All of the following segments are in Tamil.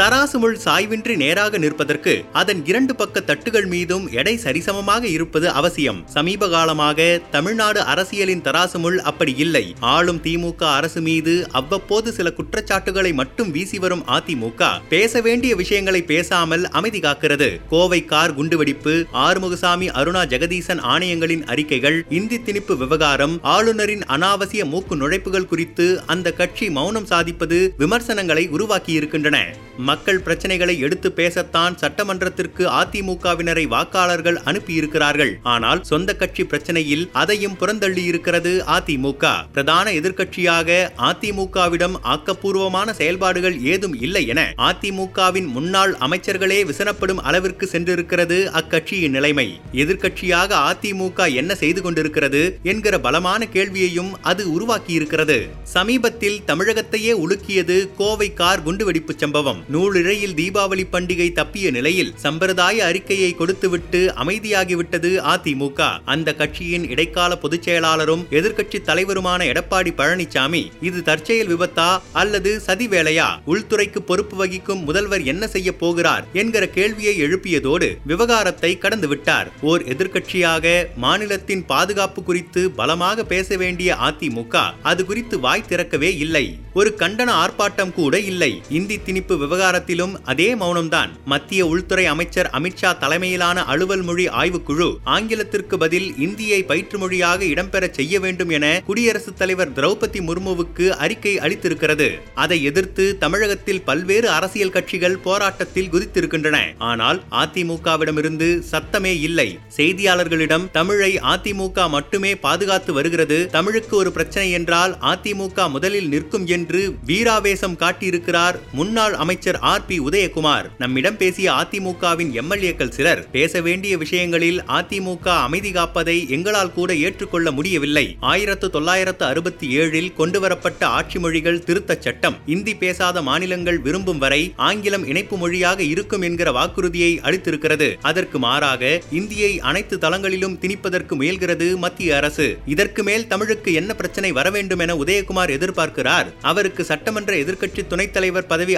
தராசு முள் சாய்வின்றி நேராக நிற்பதற்கு அதன் இரண்டு பக்க தட்டுகள் மீதும் எடை சரிசமமாக இருப்பது அவசியம். சமீப காலமாக தமிழ்நாடு அரசியலின் தராசு முள் அப்படி இல்லை. ஆளும் திமுக அரசு மீது அவ்வப்போது சில குற்றச்சாட்டுகளை மட்டும் வீசி வரும் அதிமுக பேச வேண்டிய விஷயங்களை பேசாமல் அமைதி காக்கிறது. கோவை கார் குண்டுவெடிப்பு ஆறுமுகசாமி அருணா ஜெகதீசன் ஆணையங்களின் அறிக்கைகள் இந்தி திணிப்பு விவகாரம் ஆளுநரின் அனாவசிய மூக்கு நுழைப்புகள் குறித்து அந்த கட்சி மௌனம் சாதிப்பது விமர்சனங்களை உருவாக்கியிருக்கின்றன. மக்கள் பிரச்சனைகளை எடுத்து பேசத்தான் சட்டமன்றத்திற்கு அதிமுகவினரை வாக்காளர்கள் அனுப்பியிருக்கிறார்கள். ஆனால் சொந்த கட்சி பிரச்சனையில் அதையும் புறந்தள்ளி இருக்கிறது அதிமுக. பிரதான எதிர்க்கட்சியாக அதிமுகவிடம் ஆக்கப்பூர்வமான செயல்பாடுகள் ஏதும் இல்லை என அதிமுகவின் முன்னாள் அமைச்சர்களே விசனப்படும் அளவிற்கு சென்றிருக்கிறது அக்கட்சியின் நிலைமை. எதிர்க்கட்சியாக அதிமுக என்ன செய்து கொண்டிருக்கிறது என்கிற பலமான கேள்வியையும் அது உருவாக்கியிருக்கிறது. சமீபத்தில் தமிழகத்தையே உலுக்கியது கோவை கார் குண்டுவெடிப்பு சம்பவம். நூலிழையில் தீபாவளி பண்டிகை தப்பிய நிலையில் சம்பிரதாய அறிக்கையை கொடுத்துவிட்டு அமைதியாகிவிட்டது அதிமுக. அந்த கட்சியின் இடைக்கால பொதுச் செயலாளரும் எதிர்க்கட்சி தலைவருமான எடப்பாடி பழனிசாமி இது தற்செயல் விபத்தா அல்லது சதி வேலையா? உள்துறைக்கு பொறுப்பு வகிக்கும் முதல்வர் என்ன செய்ய போகிறார்? என்கிற கேள்வியை எழுப்பியதோடு விவகாரத்தை கடந்துவிட்டார் ஓர் எதிர்க்கட்சியாக மாநிலத்தின் பாதுகாப்பு குறித்து பலமாக பேச வேண்டிய அதிமுக அது குறித்து வாய் திறக்கவே இல்லை. ஒரு கண்டன ஆர்ப்பாட்டம் கூட இல்லை. இந்தி திணிப்பு விவகாரத்திலும் அதே மௌனம்தான். மத்திய உள்துறை அமைச்சர் அமித்ஷா தலைமையிலான அலுவல் மொழி ஆய்வுக்குழு ஆங்கிலத்திற்கு பதில் இந்தியை பயிற்று மொழியாக இடம்பெற செய்ய வேண்டும் என குடியரசுத் தலைவர் திரௌபதி முர்முவுக்கு அறிக்கை அளித்திருக்கிறது. அதை எதிர்த்து தமிழகத்தில் பல்வேறு அரசியல் கட்சிகள் போராட்டத்தில் குதித்திருக்கின்றன. ஆனால் அதிமுகவிடமிருந்து சத்தமே இல்லை. செய்தியாளர்களிடம் தமிழை அதிமுக மட்டுமே பாதுகாத்து வருகிறது. தமிழுக்கு ஒரு பிரச்சனை என்றால் அதிமுக முதலில் நிற்கும் என்று வீராவேசம் காட்டியிருக்கிறார் முன்னாள் அமைச்சர் ஆர் பி உதயகுமார். நம்மிடம் பேசிய அதிமுகவின் எம்எல்ஏக்கள் சிலர் பேச வேண்டிய விஷயங்களில் அதிமுக அமைதி காப்பதை எங்களால் கூட ஏற்றுக்கொள்ள முடியவில்லை. ஆயிரத்து தொள்ளாயிரத்து அறுபத்தி ஏழில் கொண்டுவரப்பட்ட ஆட்சி மொழிகள் திருத்தச் சட்டம் இந்தி பேசாத மாநிலங்கள் விரும்பும் வரை ஆங்கிலம் இணைப்பு மொழியாக இருக்கும் என்கிற வாக்குறுதியை அளித்திருக்கிறது. அதற்கு மாறாக இந்தியை அனைத்து தளங்களிலும் திணிப்பதற்கு முயல்கிறது மத்திய அரசு. இதற்கு மேல் தமிழுக்கு என்ன பிரச்சனை வர வேண்டும் என உதயகுமார் எதிர்பார்க்கிறார். அவருக்கு சட்டமன்ற எதிர்க்கட்சி துணைத் தலைவர் பதவி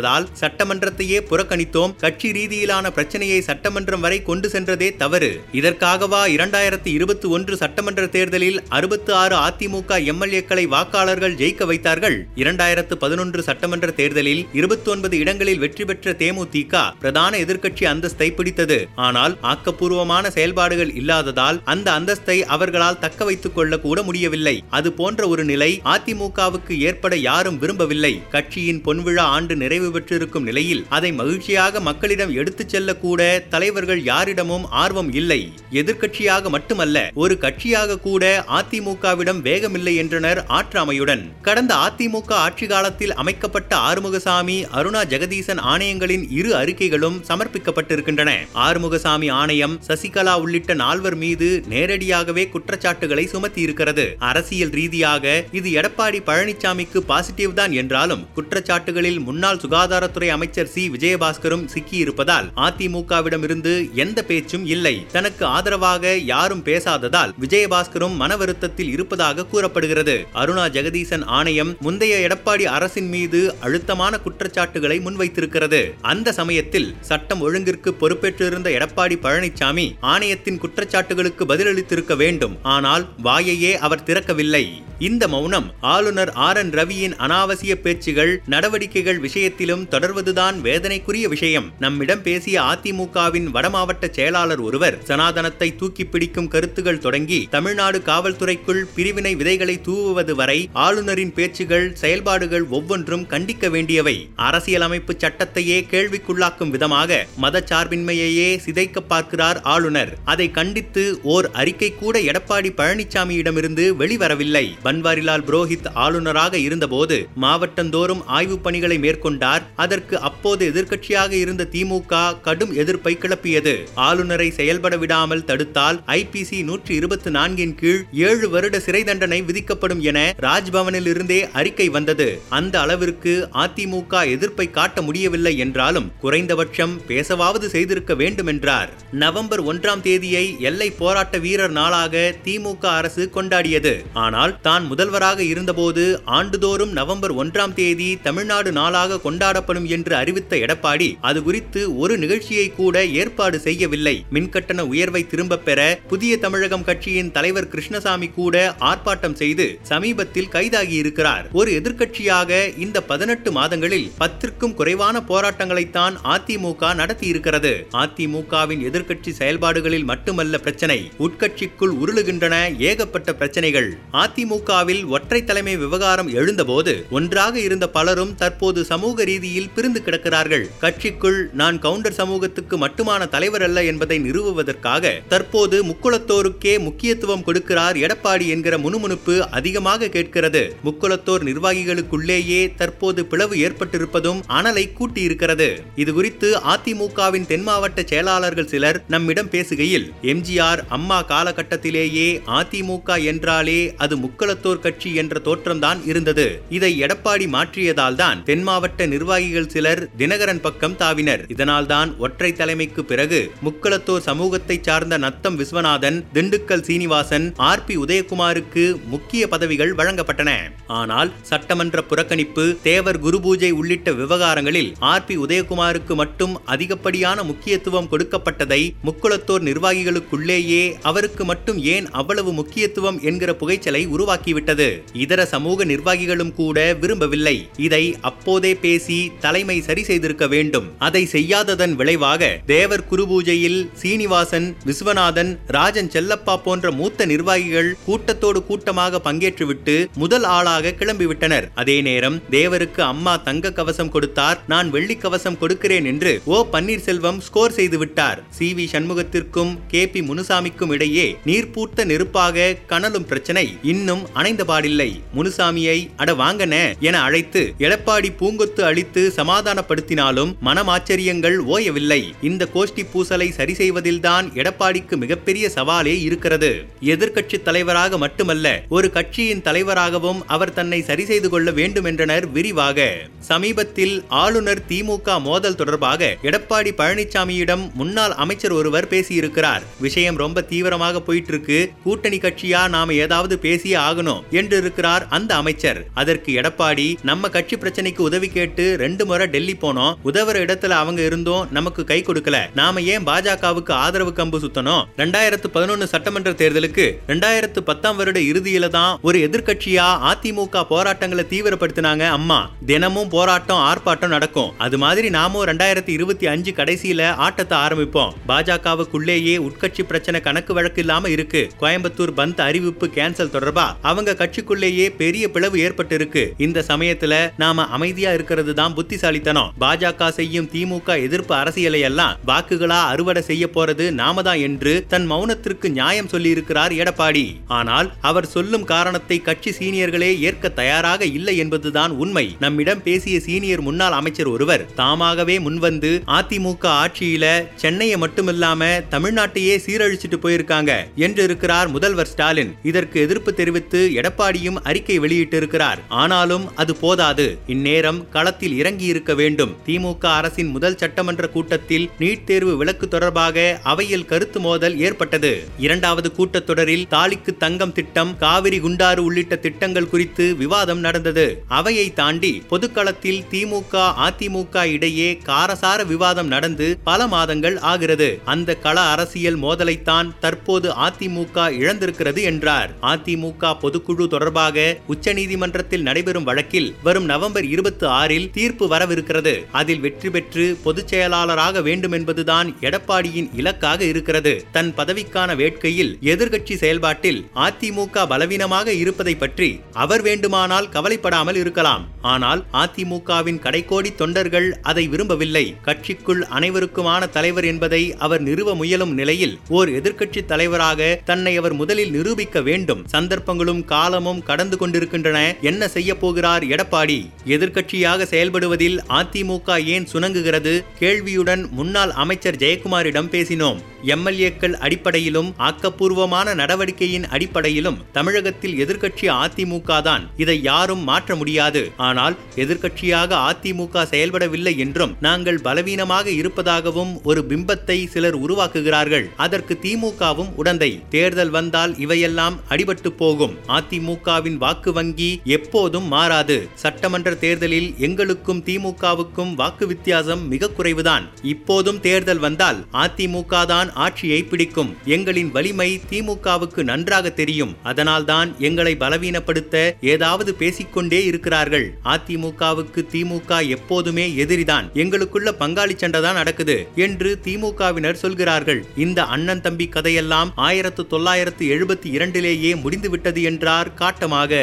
அளிக்கப்படாததால் சட்டமன்றத்தையே புறக்கணித்தோம். கட்சி ரீதியிலான பிரச்சனையை சட்டமன்றம் வரை கொண்டு சென்றதே தவறு. இதற்காகவா இரண்டாயிரத்தி இருபத்தி ஒன்று சட்டமன்ற தேர்தலில் அறுபத்தி ஆறு அதிமுக எம்எல்ஏக்களை வாக்காளர்கள் ஜெயிக்க வைத்தார்கள். இரண்டாயிரத்து பதினொன்று சட்டமன்ற தேர்தலில் இருபத்தி ஒன்பது இடங்களில் வெற்றி பெற்ற தேமுதிக பிரதான எதிர்க்கட்சி அந்தஸ்தை பிடித்தது. ஆனால் ஆக்கப்பூர்வமான செயல்பாடுகள் இல்லாததால் அந்த அந்தஸ்தை அவர்களால் தக்க வைத்துக் கொள்ள கூட முடியவில்லை. அது போன்ற ஒரு நிலை அதிமுகவுக்கு ஏற்பட யாரும் விரும்பவில்லை. கட்சியின் பொன்விழா ஆண்டு நிறைவு பெற்றிருக்கும் நிலையில் அதை மகிழ்ச்சியாக மக்களிடம் எடுத்துச் செல்ல கூட தலைவர்கள் யாரிடமும் ஆர்வம் இல்லை. எதிர்கட்சியாக மட்டுமல்ல ஒரு கட்சியாக கூட அதிமுகவிடம் வேகமில்லை என்றனர் ஆற்றாமையுடன். கடந்த அதிமுக ஆட்சி காலத்தில் அமைக்கப்பட்ட ஆறுமுகசாமி அருணா ஜெகதீசன் ஆணையங்களின் இரு அறிக்கைகளும் சமர்ப்பிக்கப்பட்டிருக்கின்றன. ஆறுமுகசாமி ஆணையம் சசிகலா உள்ளிட்ட நால்வர் மீது நேரடியாகவே குற்றச்சாட்டுகளை சுமத்தியிருக்கிறது. அரசியல் ரீதியாக இது எடப்பாடி பழனிசாமிக்கு பாசிட்டிவ் தான் என்றாலும் குற்றச்சாட்டுகளில் முன்னாள் சுகாதாரத்துறை அமைச்சர் சி. விஜயபாஸ்கரும் சிக்கியிருப்பதால் அதிமுகவிடமிருந்து எந்த பேச்சும் இல்லை. தனக்கு ஆதரவாக யாரும் பேசாததால் விஜயபாஸ்கரும் மன வருத்தத்தில் இருப்பதாக கூறப்படுகிறது. அருணா ஜெகதீசன் ஆணையம் முந்தைய எடப்பாடி அரசின் மீது அழுத்தமான குற்றச்சாட்டுகளை முன்வைத்திருக்கிறது. அந்த சமயத்தில் சட்டம் ஒழுங்கிற்கு பொறுப்பேற்றிருந்த எடப்பாடி பழனிசாமி ஆணையத்தின் குற்றச்சாட்டுகளுக்கு பதிலளித்திருக்க வேண்டும். ஆனால் வாயையே அவர் திறக்கவில்லை. இந்த மௌனம் ஆளுநர் ஆர். என். ரவியின் அனாவசிய பேச்சுகள் நடவடிக்கைகள் விஷயத்திலும் தொடர்வதுதான் வேதனைக்குரிய விஷயம். நம்மிடம் பேசிய அதிமுகவின் வடமாவட்ட செயலாளர் ஒருவர் சனாதனத்தை தூக்கி பிடிக்கும் கருத்துகள் தொடங்கி தமிழ்நாடு காவல்துறைக்குள் பிரிவினை விதைகளை தூவுவது வரை ஆளுநரின் பேச்சுகள் செயல்பாடுகள் ஒவ்வொன்றும் கண்டிக்க வேண்டியவை. அரசியலமைப்பு சட்டத்தையே கேள்விக்குள்ளாக்கும் விதமாக மதச்சார்பின்மையையே சிதைக்க பார்க்கிறார் ஆளுநர். அதை கண்டித்து ஓர் அறிக்கை கூட எடப்பாடி பழனிசாமியிடமிருந்து வெளிவரவில்லை. பன்வாரிலால் புரோஹித் ஆளுநராக இருந்தபோது மாவட்டந்தோறும் ஆய்வுப் பணிகளை மேற்கொண்டார். வெளியிட்டார் அதற்கு அப்போது எதிர்க்கட்சியாக இருந்த திமுக கடும் எதிர்ப்பை கிளப்பியது. ஆளுநரை செயல்பட விடாமல் தடுத்தால் ஐபிசி நூற்றி இருபத்தி நான்கின் கீழ் ஏழு வருட சிறை தண்டனை விதிக்கப்படும் என ராஜ்பவனில் இருந்தே அறிக்கை வந்தது. அந்த அளவிற்கு அதிமுக எதிர்ப்பை காட்ட முடியவில்லை என்றாலும் குறைந்தபட்சம் பேசவாவது செய்திருக்க வேண்டும் என்றார் நவம்பர் ஒன்றாம் தேதியை எல்லை போராட்ட வீரர் நாளாக திமுக அரசு கொண்டாடியது. ஆனால் தான் முதல்வராக இருந்தபோது ஆண்டுதோறும் நவம்பர் ஒன்றாம் தேதி தமிழ்நாடு நாளாக கொண்டாடப்படும் என்று அறிவித்த எடப்பாடி அது குறித்து ஒரு நிகழ்ச்சியை கூட ஏற்பாடு செய்யவில்லை. மின்கட்டண உயர்வை திரும்பப் பெற புதிய தமிழகம் கட்சியின் தலைவர் கிருஷ்ணசாமி கூட ஆர்ப்பாட்டம் செய்து சமீபத்தில் கைதாகி இருக்கிறார் ஒரு எதிர்க்கட்சியாக இந்த பதினெட்டு மாதங்களில் பத்திற்கும் குறைவான போராட்டங்களைத்தான் அதிமுக நடத்தி இருக்கிறது அதிமுகவின் எதிர்க்கட்சி செயல்பாடுகளில் மட்டுமல்ல பிரச்சனை உட்கட்சிக்குள் உருளுகின்றன ஏகப்பட்ட பிரச்சனைகள். அதிமுகவில் ஒற்றை தலைமை விவகாரம் எழுந்தபோது ஒன்றாக இருந்த பலரும் தற்போது சமூக ரீதியில் பிரிந்து கிடக்கிறார்கள். கட்சிக்குள் நான் கவுண்டர் சமூகத்துக்கு மட்டுமான தலைவர் அல்ல என்பதை நிறுவுவதற்காக தற்போது முக்குளத்தோருக்கே முக்கியத்துவம் கொடுக்கிறார் எடப்பாடி என்கிற முணுமுணுப்பு அதிகமாக கேட்கிறது. முக்குளத்தோர் நிர்வாகிகளுக்குள்ளேயே தற்போது பிளவு ஏற்பட்டிருப்பதும் அனலை கூட்டியிருக்கிறது. இது குறித்து அதிமுகவின் தென் மாவட்ட செயலாளர்கள் சிலர் நம்மிடம் பேசுகையில் எம்ஜிஆர் அம்மா காலகட்டத்திலேயே அதிமுக என்றாலே அது முக்குளத்தோர் கட்சி என்ற தோற்றம்தான் இருந்தது. இதை எடப்பாடி மாற்றியதால் தான் தென் மாவட்ட நிர்வாகிகள் சிலர் தினகரன் பக்கம் தாவினர். இதனால்தான் ஒற்றை தலைமைக்கு பிறகு முக்குளத்தோர் சமூகத்தை சார்ந்த நத்தம் விஸ்வநாதன் திண்டுக்கல் சீனிவாசன் ஆர் பி உதயகுமாருக்கு முக்கிய பதவிகள் வழங்கப்பட்டன. ஆனால் சட்டமன்ற புறக்கணிப்பு தேவர் குரு பூஜை உள்ளிட்ட விவகாரங்களில் ஆர் பி உதயகுமாருக்கு மட்டும் அதிகப்படியான முக்கியத்துவம் கொடுக்கப்பட்டதை முக்குளத்தோர் நிர்வாகிகளுக்குள்ளேயே அவருக்கு மட்டும் ஏன் அவ்வளவு முக்கியத்துவம் என்கிற புகைச்சலை உருவாக்கிவிட்டது. இதர சமூக நிர்வாகிகளும் கூட விரும்பவில்லை. இதை அப்போதே பேசி தலைமை சரி செய்திருக்க வேண்டும். அதை செய்யாததன் விளைவாக தேவர் குருபூஜையில் சீனிவாசன் விஸ்வநாதன் ராஜன் செல்லப்பா போன்ற மூத்த நிர்வாகிகள் கூட்டத்தோடு கூட்டமாக பங்கேற்றுவிட்டு முதல் ஆளாக கிளம்பிவிட்டனர். அதே நேரம் தேவருக்கு அம்மா தங்க கவசம் கொடுத்தார். நான் வெள்ளி கவசம் கொடுக்கிறேன் என்று ஓ பன்னீர்செல்வம் ஸ்கோர் செய்துவிட்டார். சி வி சண்முகத்திற்கும் கே பி முனுசாமிக்கும் இடையே நீர்பூர்த்த நெருப்பாக கனலும் பிரச்சனை இன்னும் அணைந்தபாடில்லை முனுசாமியை அட வாங்கன என அழைத்து எடப்பாடி பூங்கொத்து அளித்து சமாதானப்படுத்தினாலும் மனமாச்சரியங்கள் ஓயவில்லை. இந்த கோஷ்டி பூசலை சரி செய்வதில்தான் எடப்பாடிக்கு மிகப்பெரிய சவாலே இருக்கிறது. எதிர்க்கட்சி தலைவராக மட்டுமல்ல ஒரு கட்சியின் தலைவராகவும் அவர் தன்னை சரி செய்து கொள்ள வேண்டும் என்றனர் விரிவாக. சமீபத்தில் ஆளுநர் திமுக மோதல் தொடர்பாக எடப்பாடி பழனிசாமியிடம் முன்னாள் அமைச்சர் ஒருவர் பேசியிருக்கிறார். விஷயம் ரொம்ப தீவிரமாக போயிட்டு இருக்கு கூட்டணி கட்சியா நாம ஏதாவது பேசியே ஆகணும் என்று இருக்கிறார் அந்த அமைச்சர். அதற்கு எடப்பாடி நம்ம கட்சி பிரச்சனைக்கு உதவி கேட்டு ரெண்டு முறை டெல்லி போனோம். உதவுற இடத்துல அவங்க இருந்தோம் நமக்கு கை கொடுக்கல. நாம ஏன் பாஜகவுக்கு ஆதரவு கம்பு சுத்தணும்? ரெண்டாயிரத்து பதினொன்னு சட்டமன்ற தேர்தலுக்கு ரெண்டாயிரத்து பத்தாம் வருட இறுதியில தான் ஒரு எதிர்கட்சியா அதிமுக போராட்டங்களை தீவிரப்படுத்தினாங்க அம்மா. தினமும் போராட்டம் ஆர்ப்பாட்டம் நடக்கும். அது மாதிரி நாமும் ரெண்டாயிரத்தி இருபத்தி அஞ்சு கடைசியில ஆட்டத்தை ஆரம்பிப்போம். பாஜகவுக்குள்ளேயே உட்கட்சி பிரச்சனை கணக்கு வழக்கு இல்லாம இருக்கு. கோயம்புத்தூர் பந்த் அறிவிப்பு கேன்சல் தொடர்பா? அவங்க கட்சிக்குள்ளேயே பெரிய பிளவு ஏற்பட்டு இருக்கு இந்த சமயத்துல நாம அமைதியா இருக்கிறது தான் புத்திசாலித்தனம். பாஜக செய்யும் திமுக எதிர்ப்பு அரசியலை எல்லாம் வாக்குகளா அறுவடை செய்ய போறது நாம தான் என்று தன் மௌனத்திற்கு நியாயம் சொல்லி இருக்கிறார் எடப்பாடி. ஆனால் அவர் சொல்லும் காரணத்தை கட்சி சீனியர்களே ஏற்க தயாராக இல்லை என்பதுதான் உண்மை. நம்மிடம் பேசிய சீனியர் முன்னாள் அமைச்சர் ஒருவர். தாமாகவே முன்வந்து அதிமுக ஆட்சியில சென்னையை மட்டுமில்லாம தமிழ்நாட்டையே சீரழிச்சிட்டு போயிருக்காங்க என்று இருக்கிறார் முதல்வர் ஸ்டாலின். இதற்கு எதிர்ப்பு தெரிவித்து எடப்பாடியும் அறிக்கை வெளியிட்டிருக்கிறார். ஆனாலும் அது போதாது. இந்நேரம் களத்தில் இறங்கி இருக்க வேண்டும். திமுக அரசின் முதல் சட்டமன்ற கூட்டத்தில் நீட் தேர்வு விலக்கு தொடர்பாக அவையில் கருத்து மோதல் ஏற்பட்டது. இரண்டாவது கூட்டத்தொடரில் தாலிக்கு தங்கம் திட்டம் காவிரி குண்டாறு உள்ளிட்ட திட்டங்கள் குறித்து விவாதம் நடந்தது. அவையை தாண்டி பொதுக்கள பொதுக்களத்தில் திமுக அதிமுக இடையே காரசார விவாதம் நடந்து பல மாதங்கள் ஆகிறது. அந்த கள அரசியல் மோதலைத்தான் தற்போது அதிமுக இழந்திருக்கிறது என்றார். அதிமுக பொதுக்குழு தொடர்பாக உச்சநீதிமன்றத்தில் நடைபெறும் வழக்கில் வரும் நவம்பர் இருபத்தி ஆறில் தீர்ப்பு வரவிருக்கிறது. அதில் வெற்றி பெற்று பொதுச் செயலாளராக வேண்டும் என்பதுதான் எடப்பாடியின் இலக்காக இருக்கிறது. தன் பதவிக்கான வேட்கையில் எதிர்கட்சி செயல்பாட்டில் அதிமுக பலவீனமாக இருப்பதை பற்றி அவர் வேண்டுமானால் கவலைப்படாமல் இருக்கலாம். ஆனால் அதிமுக அதிமுகவின் கடைக்கோடி தொண்டர்கள் அதை விரும்பவில்லை. கட்சிக்குள் அனைவருக்குமான தலைவர் என்பதை அவர் நிறுவ முயலும் நிலையில் ஓர் எதிர்க்கட்சி தலைவராக தன்னை அவர் முதலில் நிரூபிக்க வேண்டும். சந்தர்ப்பங்களும் காலமும் கடந்து கொண்டிருக்கின்றன. என்ன செய்ய போகிறார் எடப்பாடி? எதிர்க்கட்சியாக செயல்படுவதில் அதிமுக ஏன் சுணங்குகிறது? கேள்வியுடன் முன்னாள் அமைச்சர் ஜெயக்குமாரிடம் பேசினோம். எம்எல்ஏக்கள் அடிப்படையிலும் ஆக்கப்பூர்வமான நடவடிக்கையின் அடிப்படையிலும் தமிழகத்தில் எதிர்க்கட்சி அதிமுக தான் இதை யாரும் மாற்ற முடியாது. ஆனால் எதிர்க்கட்சியாக அதிமுக செயல்படவில்லை என்றும் நாங்கள் பலவீனமாக இருப்பதாகவும் ஒரு பிம்பத்தை சிலர் உருவாக்குகிறார்கள். அதற்கு திமுகவும் உடந்தை. தேர்தல் வந்தால் இவையெல்லாம் அடிபட்டு போகும். அதிமுகவின் வாக்கு வங்கி எப்போதும் மாறாது. சட்டமன்ற தேர்தலில் எங்களுக்கும் திமுகவுக்கும் வாக்கு வித்தியாசம் மிக குறைவுதான். இப்போதும் தேர்தல் வந்தால் அதிமுக தான் தான் ஆட்சியை பிடிக்கும். எங்களின் வலிமை திமுகவுக்கு நன்றாக தெரியும். அதனால்தான் எங்களை பலவீனப்படுத்த ஏதாவது பேசிக்கொண்டே இருக்கிறார்கள். அதிமுகவுக்கு திமுக எப்போதுமே எதிரிதான். எங்களுக்குள்ள பங்காளி சண்டை தான் நடக்குது என்று திமுகவினர் சொல்கிறார்கள். இந்த அண்ணன் தம்பி கதையெல்லாம் ஆயிரத்து தொள்ளாயிரத்து எழுபத்தி இரண்டிலேயே முடிந்துவிட்டது என்றார் காட்டமாக.